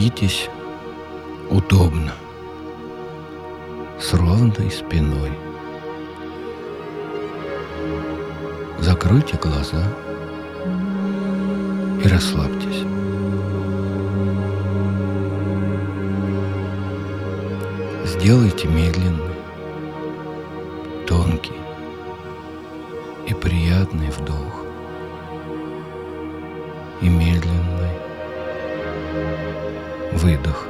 Садитесь удобно, с ровной спиной. Закройте глаза и расслабьтесь. Сделайте медленный, тонкий и приятный вдох и медленный выдох.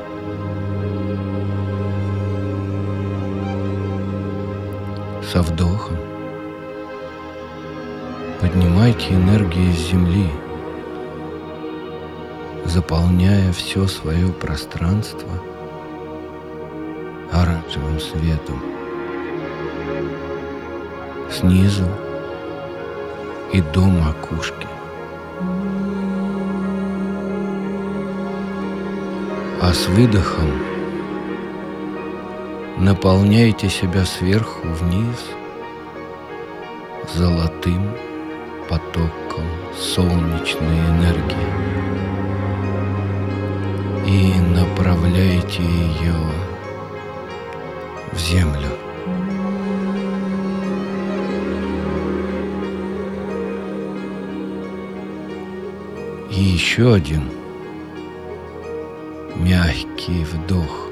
Со вдохом поднимайте энергию из Земли, заполняя все свое пространство оранжевым светом. Снизу и до макушки. А с выдохом наполняйте себя сверху вниз золотым потоком солнечной энергии и направляйте ее в землю. И еще один мягкий вдох.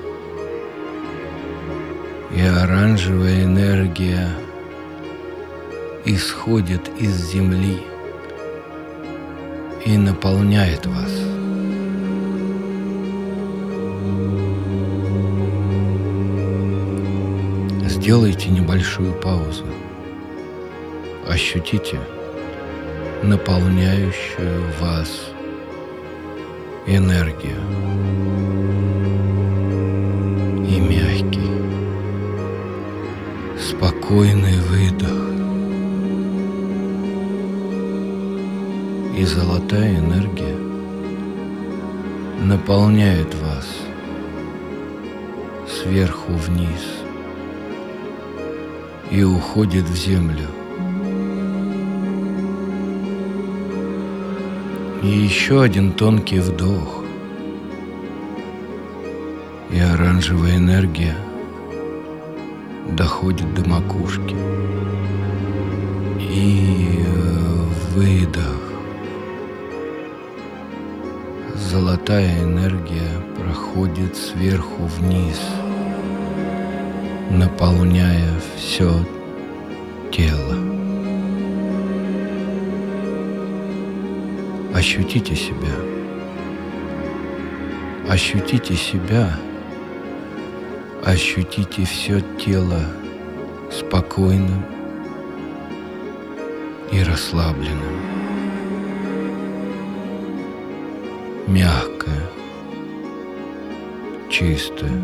И оранжевая энергия исходит из земли и наполняет вас. Сделайте небольшую паузу. Ощутите наполняющую вас энергию спокойный выдох. И золотая энергия наполняет вас сверху вниз и уходит в землю. И еще один тонкий вдох. И оранжевая энергия доходит до макушки. И выдох. Золотая энергия проходит сверху вниз, наполняя все тело. Ощутите себя. Ощутите себя. Ощутите все тело спокойным и расслабленным. Мягкое, чистое,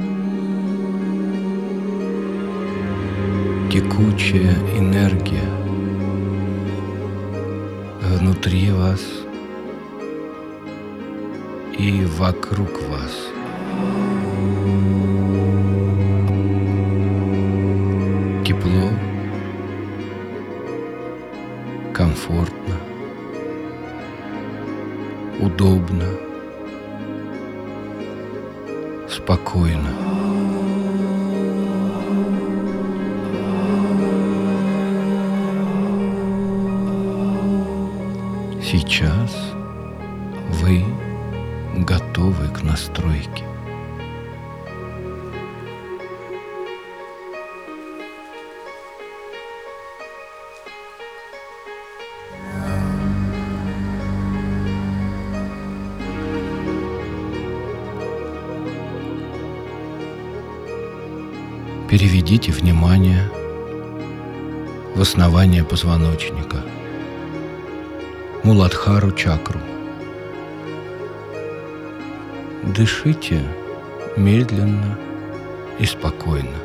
текучая энергия внутри вас – и вокруг вас. Спокойно. Сейчас вы готовы к настройке. Переведите внимание в основание позвоночника, Муладхару чакру – Дышите медленно и спокойно.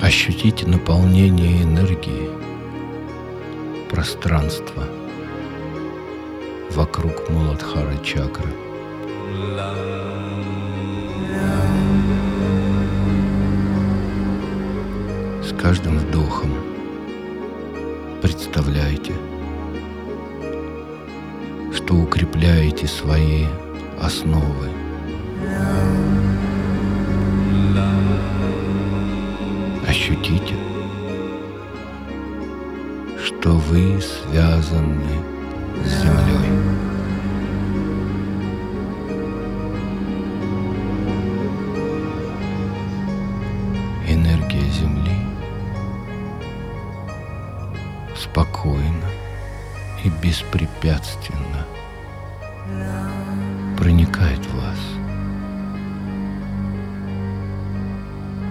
Ощутите наполнение энергии пространства вокруг Муладхара чакры. С каждым вдохом представляйте – что укрепляете свои основы. Ощутите, что вы связаны с землей. Спокойно и беспрепятственно проникает в вас.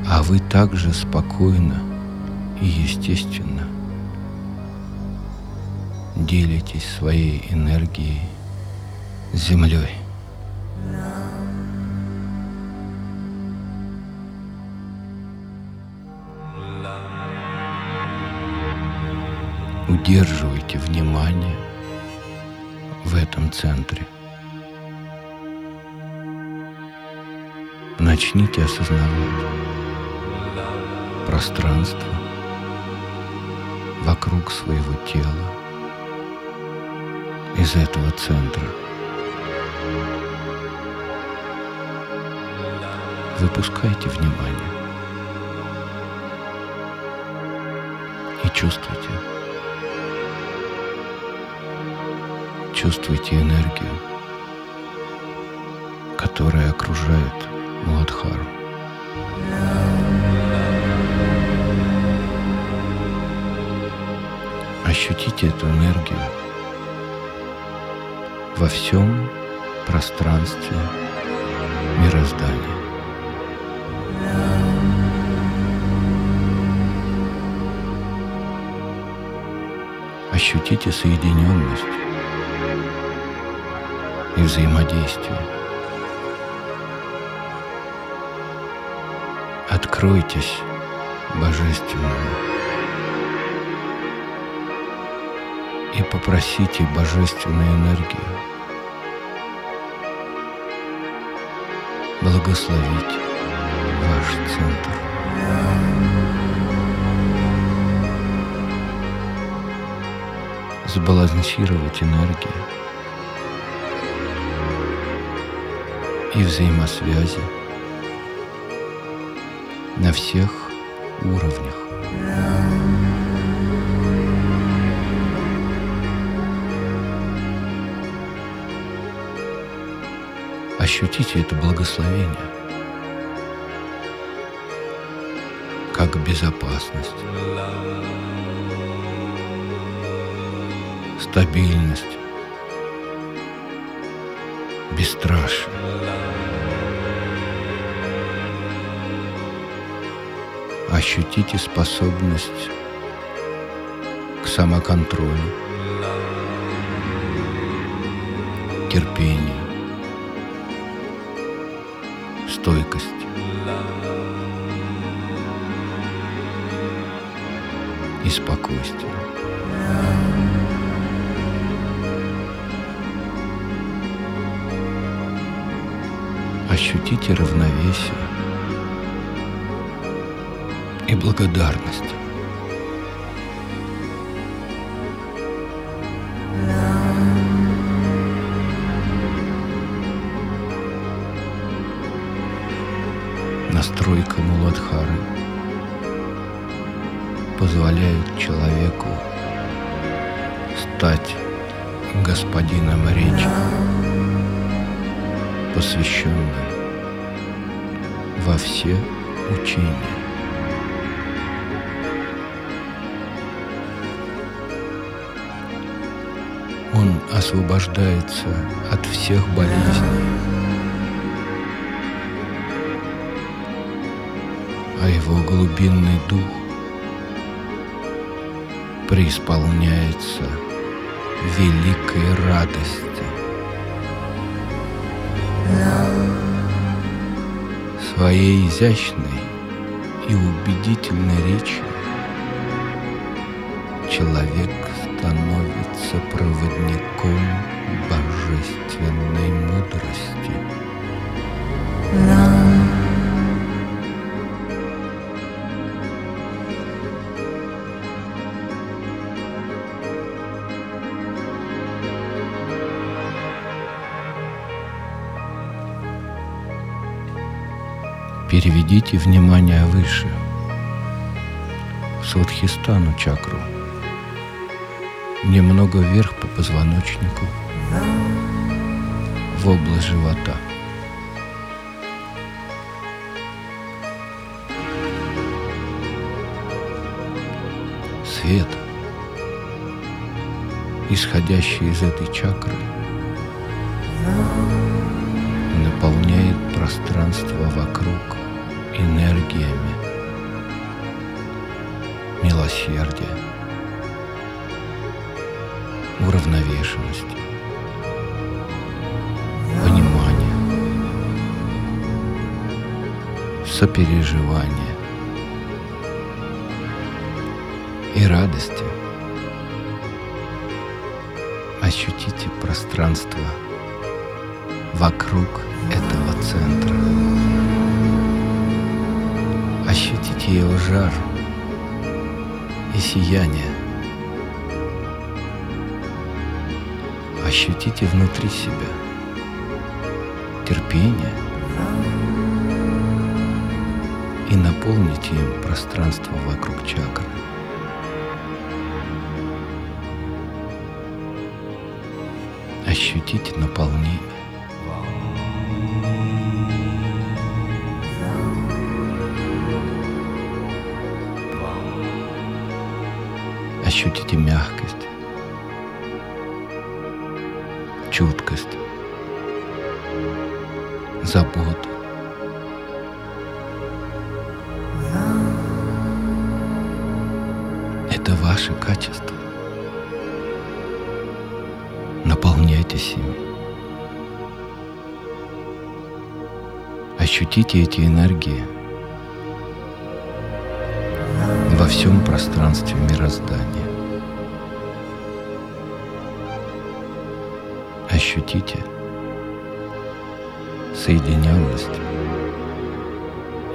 А вы также спокойно и естественно делитесь своей энергией с Землей. Удерживайте внимание в этом центре. Начните осознавать пространство вокруг своего тела из этого центра. Выпускайте внимание и чувствуйте. Чувствуйте энергию, которая окружает Муладхару. Ощутите эту энергию во всем пространстве мироздания. Ощутите соединенность и взаимодействие. Откройтесь Божественному и попросите Божественную энергию благословить ваш центр. Сбалансировать энергию и взаимосвязи на всех уровнях. Ощутите это благословение как безопасность, стабильность, бесстрашие. Ощутите способность к самоконтролю, терпению, стойкости. И спокойствие. Ощутите равновесие и благодарность. Настройка Муладхары позволяет человеку стать господином речи, посвященным во все учения. Он освобождается от всех болезней, а его глубинный дух преисполняется великой радости. Своей изящной и убедительной речью человек становится проводником божественной мудрости. Переведите внимание выше, в Свадхистану чакру – немного вверх по позвоночнику, в область живота. Свет, исходящий из этой чакры, наполняет пространство вокруг энергиями милосердия, уравновешенности, понимания, сопереживания и радости. Ощутите пространство вокруг этого центра. Ощутите его жар и сияние. Ощутите внутри себя терпение и наполните им пространство вокруг чакры. Ощутите наполнение. Ощутите мягкость, чуткость, заботу. Это ваши качества. Наполняйтесь ими. Ощутите эти энергии во всем пространстве мироздания. Ощутите соединенность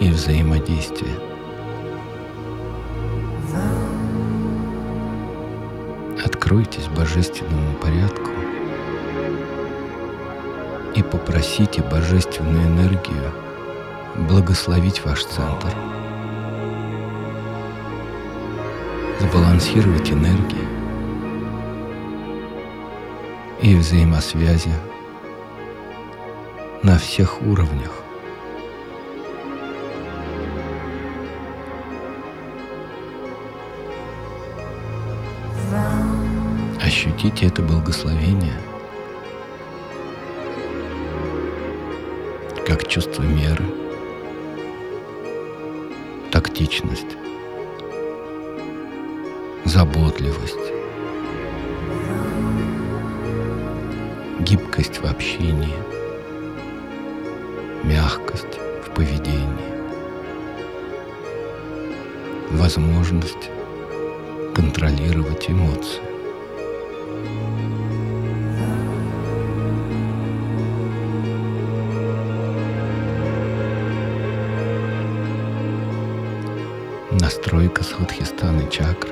и взаимодействие. Откройтесь божественному порядку и попросите божественную энергию благословить ваш центр. Сбалансировать энергии и взаимосвязи на всех уровнях. Ощутите это благословение как чувство меры, тактичность, заботливость, гибкость в общении, мягкость в поведении, возможность контролировать эмоции. Настройка Садхистаны чакры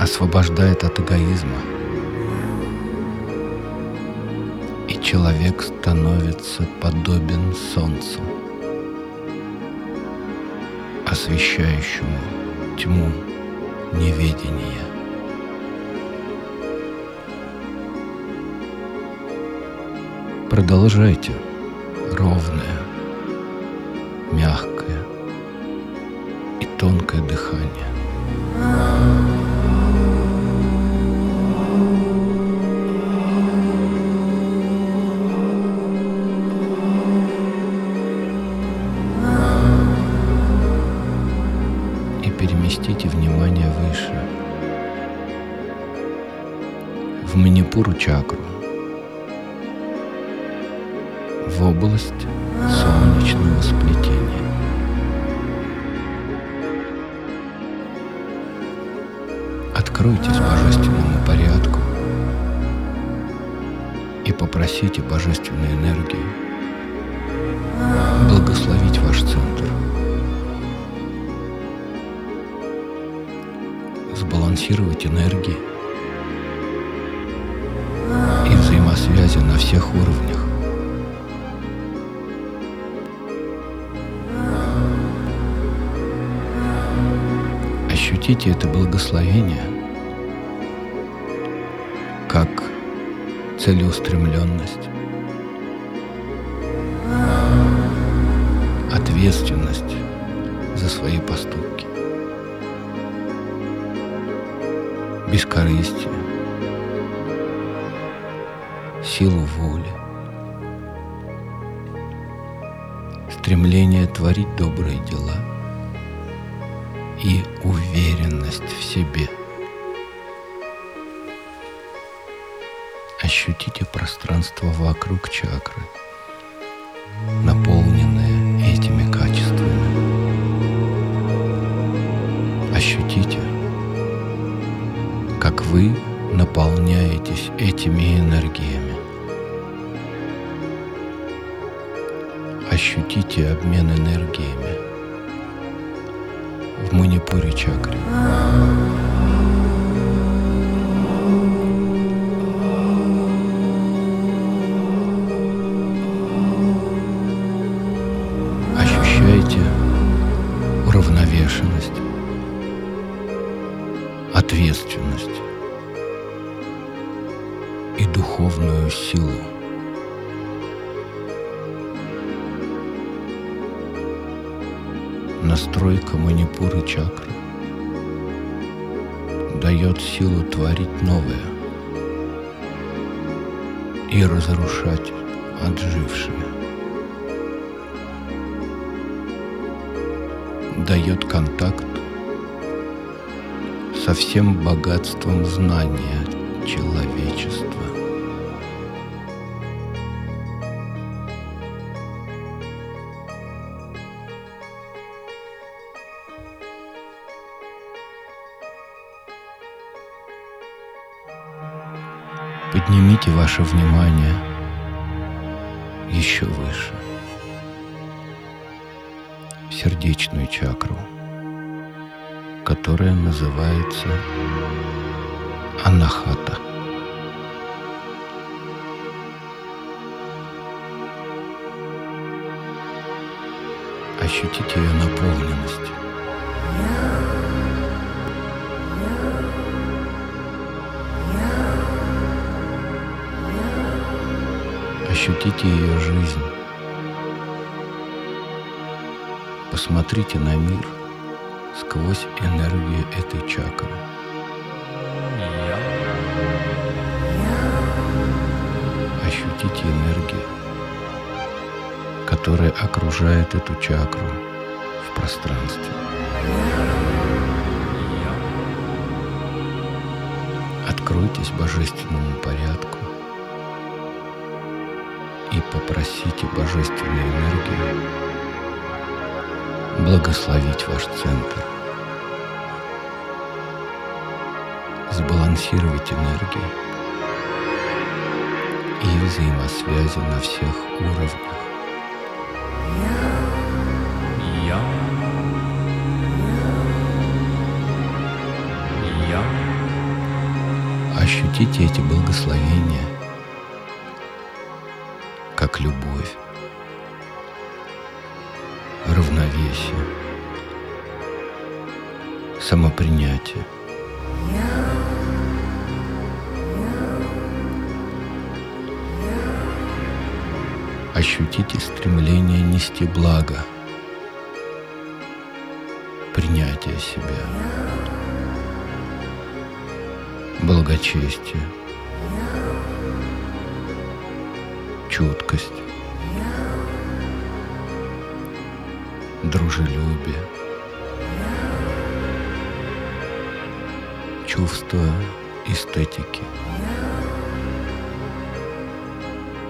освобождает от эгоизма. Человек становится подобен солнцу, освещающему тьму неведения. Продолжайте ровное, мягкое и тонкое дыхание. И переместите внимание выше, в манипуру чакру, в область солнечного сплетения. Откройтесь божественному порядку и попросите божественную энергию благословить ваш центр. балансировать энергии и взаимосвязи на всех уровнях. Ощутите это благословение как целеустремленность, ответственность за свои поступки. Бескорыстие, силу воли, стремление творить добрые дела и уверенность в себе. Ощутите пространство вокруг чакры, вы наполняетесь этими энергиями. Ощутите обмен энергиями в манипуре чакре. Силу творить новое и разрушать отжившее. Дает контакт со всем богатством знания человечества. Поднимите ваше внимание еще выше, в сердечную чакру, которая называется Анахата. Ощутите ее наполненность. Ощутите ее жизнь. Посмотрите на мир сквозь энергию этой чакры. Ощутите энергию, которая окружает эту чакру в пространстве. Откройтесь божественному порядку и попросите божественную энергию благословить ваш центр, сбалансировать энергии и взаимосвязи на всех уровнях. Ощутите эти благословения самопринятие. Ощутите стремление нести благо, принятие себя, благочестие, чуткость, дружелюбие, чувство эстетики,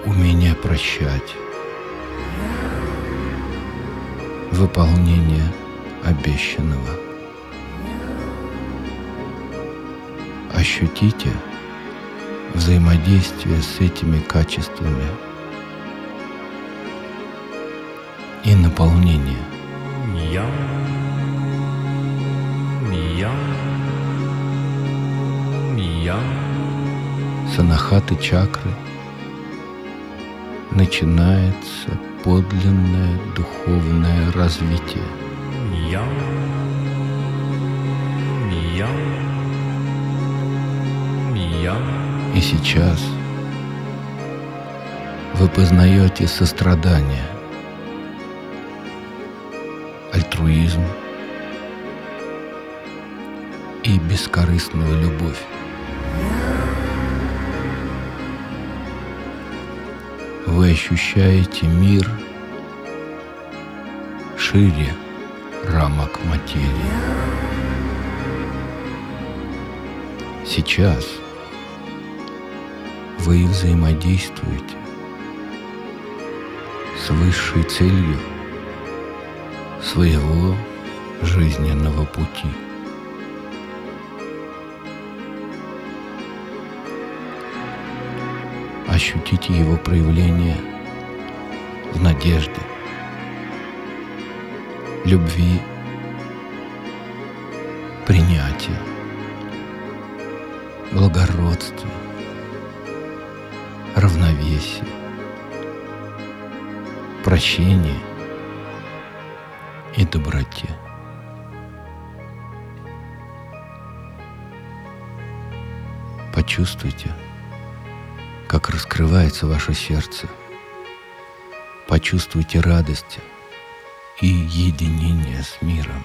умение прощать, выполнение обещанного. Ощутите взаимодействие с этими качествами и наполнение. Санахаты чакры начинается подлинное духовное развитие. И сейчас вы познаете сострадание, альтруизм и бескорыстную любовь. Вы ощущаете мир шире рамок материи. Сейчас вы взаимодействуете с высшей целью своего жизненного пути. Ощутите его проявление в надежде, любви, принятии, благородстве, равновесии, прощении и доброте. Почувствуйте, как раскрывается ваше сердце. Почувствуйте радость и единение с миром.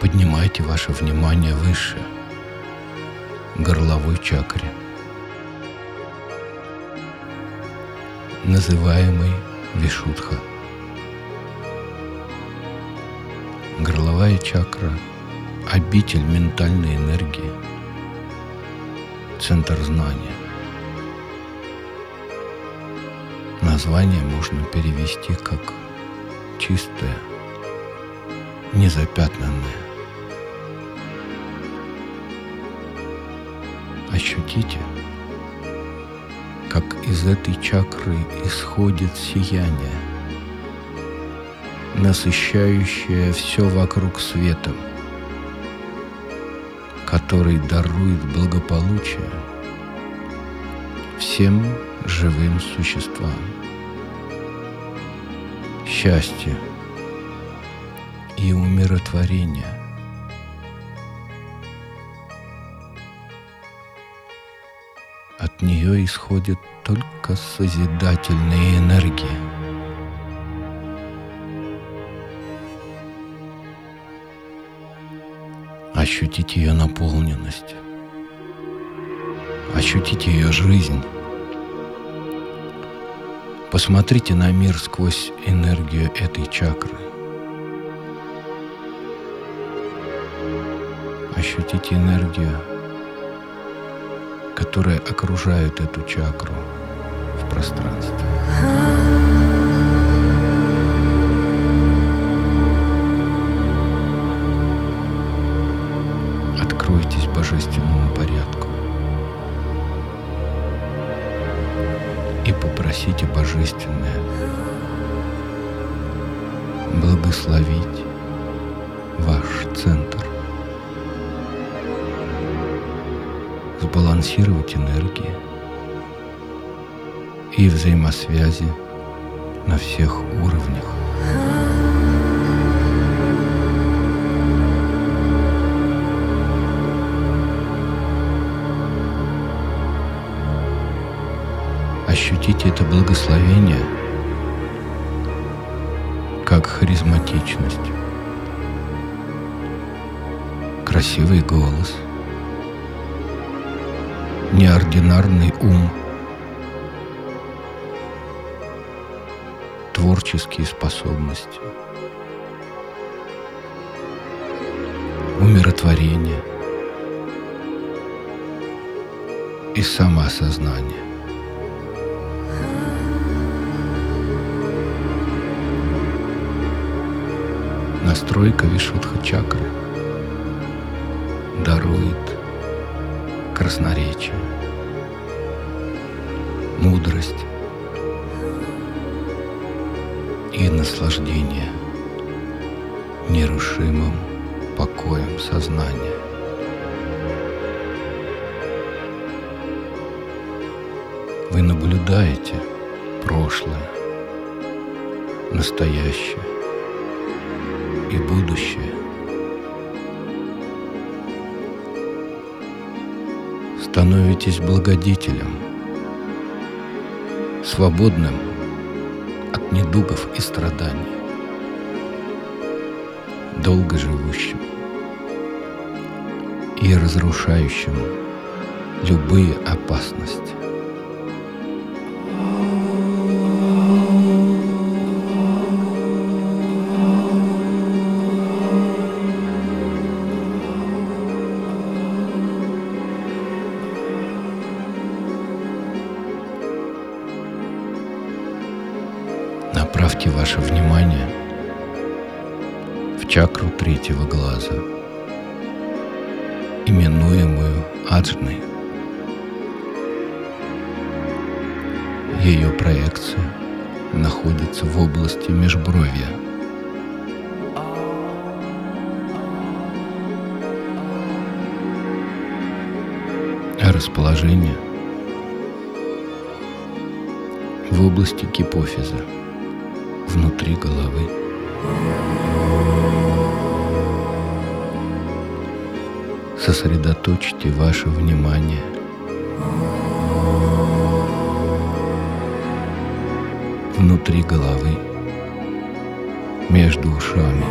Поднимайте ваше внимание выше, горловой чакре, называемой Вишудха. Горловая чакра – обитель ментальной энергии, центр знания. Название можно перевести как чистое, незапятнанное. Ощутите, из этой чакры исходит сияние, насыщающее все вокруг светом, который дарует благополучие всем живым существам, счастье и умиротворение – От нее исходит только созидательная энергия. Ощутить ее наполненность. Ощутить ее жизнь. Посмотрите на мир сквозь энергию этой чакры. Ощутите энергию которые окружают эту чакру в пространстве. Откройтесь божественному порядку и попросите Божественное благословить ваш центр. Сбалансировать энергии и взаимосвязи на всех уровнях. Ощутите это благословение как харизматичность, красивый голос – неординарный ум, творческие способности, умиротворение. И самоосознание. Настройка Вишудха чакры дарует красноречие, мудрость и наслаждение нерушимым покоем сознания. Вы наблюдаете прошлое, настоящее и будущее Становитесь благодетелем, свободным от недугов и страданий, долго живущим и разрушающим любые опасности. Третьего глаза, именуемую Аджной. Ее проекция находится в области межбровья. Расположение в области гипофиза внутри головы. Сосредоточьте ваше внимание внутри головы, между ушами.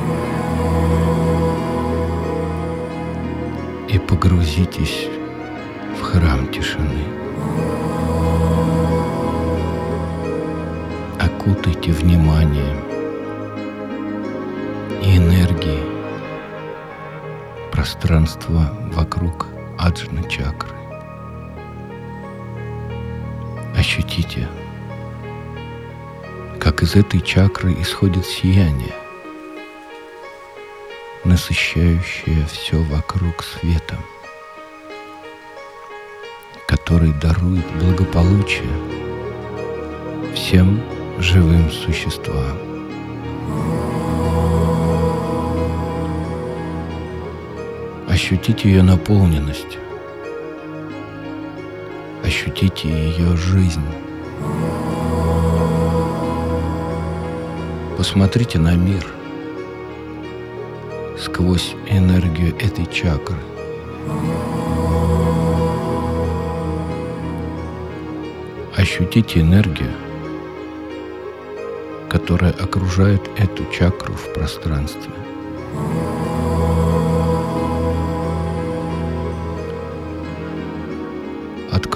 И погрузитесь в храм тишины. окутайте вниманием пространство вокруг аджны чакры. Ощутите, как из этой чакры исходит сияние, насыщающее все вокруг светом, который дарует благополучие всем живым существам. Ощутите ее наполненность, ощутите ее жизнь. Посмотрите на мир сквозь энергию этой чакры. Ощутите энергию, которая окружает эту чакру в пространстве.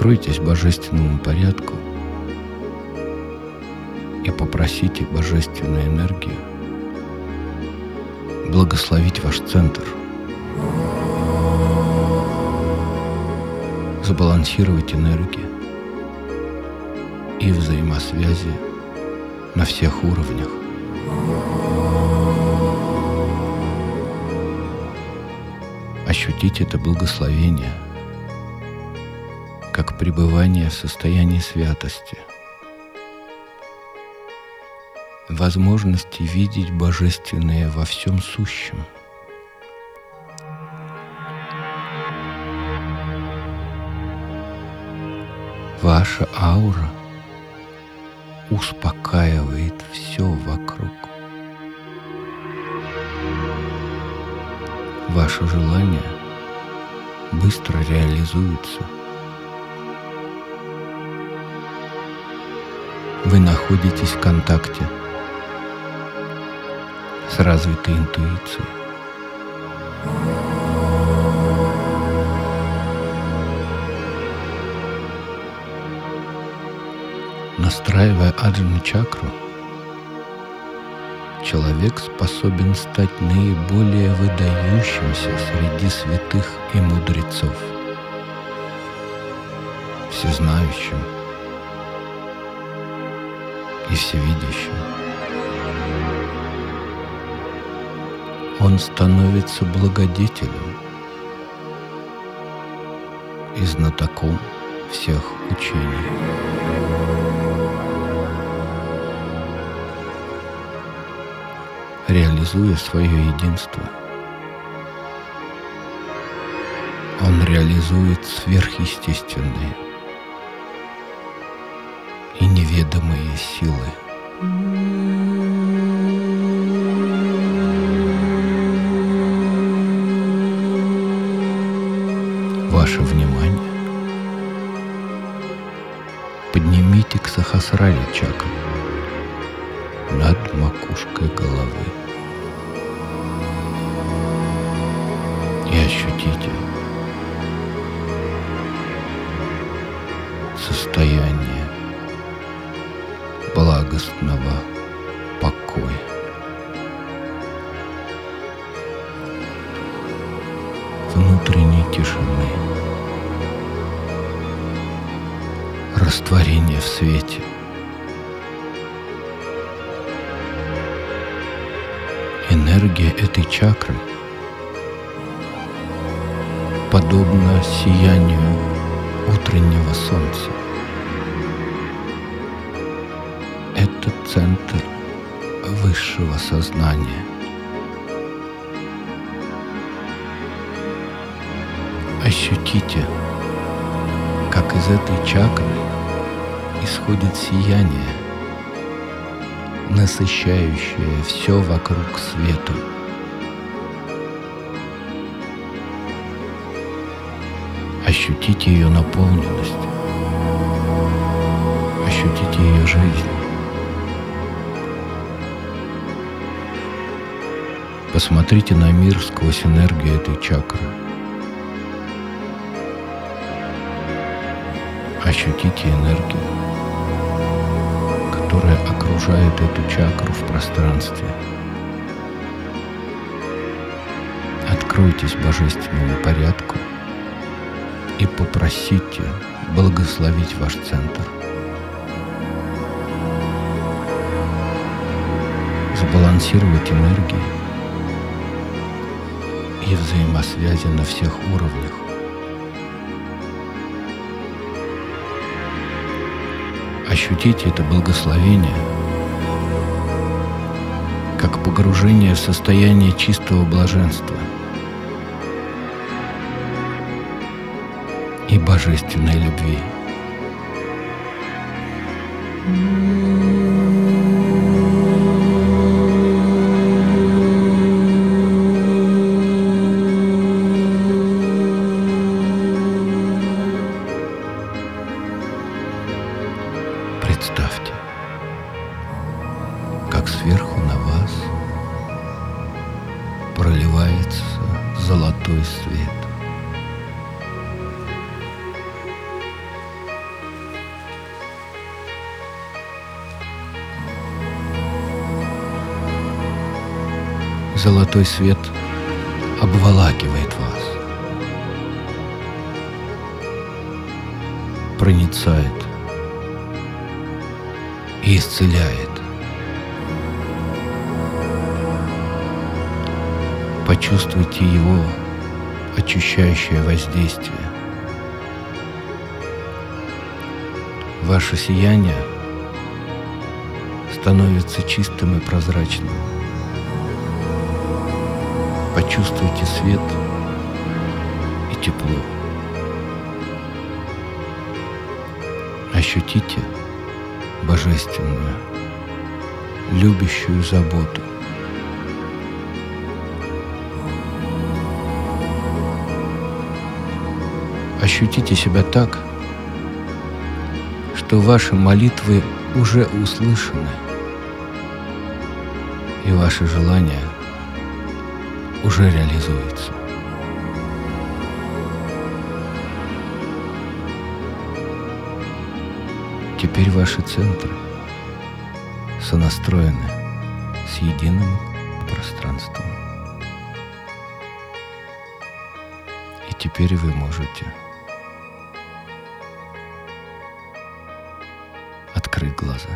Откройтесь божественному порядку и попросите божественную энергию благословить ваш центр, забалансировать энергию и взаимосвязи на всех уровнях. Ощутить это благословение как пребывание в состоянии святости, возможности видеть божественное во всем сущем. Ваша аура успокаивает все вокруг. Ваше желание быстро реализуется. Вы находитесь в контакте с развитой интуицией. Настраивая аджну чакру, человек способен стать наиболее выдающимся среди святых и мудрецов, всезнающим и всевидящим. Он становится благодетелем и знатоком всех учений. реализуя свое единство. Он реализует сверхъестественное, неведомые силы. Ваше внимание. Поднимите к Сахасрали чакру над макушкой головы. И ощутите состояние благостного покоя. внутренней тишины, растворение в свете. Энергия этой чакры подобна сиянию утреннего солнца. Центр высшего сознания. Ощутите, как из этой чакры исходит сияние, насыщающее все вокруг светом. Ощутите ее наполненность, ощутите ее жизнь. Посмотрите на мир сквозь энергию этой чакры. Ощутите энергию, которая окружает эту чакру в пространстве. Откройтесь божественному порядку и попросите благословить ваш центр. Сбалансировать энергии и взаимосвязи на всех уровнях. Ощутите это благословение как погружение в состояние чистого блаженства и божественной любви. Представьте, как сверху на вас проливается золотой свет. Золотой свет обволакивает вас, проницает и исцеляет. Почувствуйте его очищающее воздействие. Ваше сияние становится чистым и прозрачным. Почувствуйте свет и тепло. Ощутите божественную, любящую заботу. Ощутите себя так, что ваши молитвы уже услышаны, и ваши желания уже реализуются. Теперь ваши центры сонастроены с единым пространством. И теперь вы можете открыть глаза.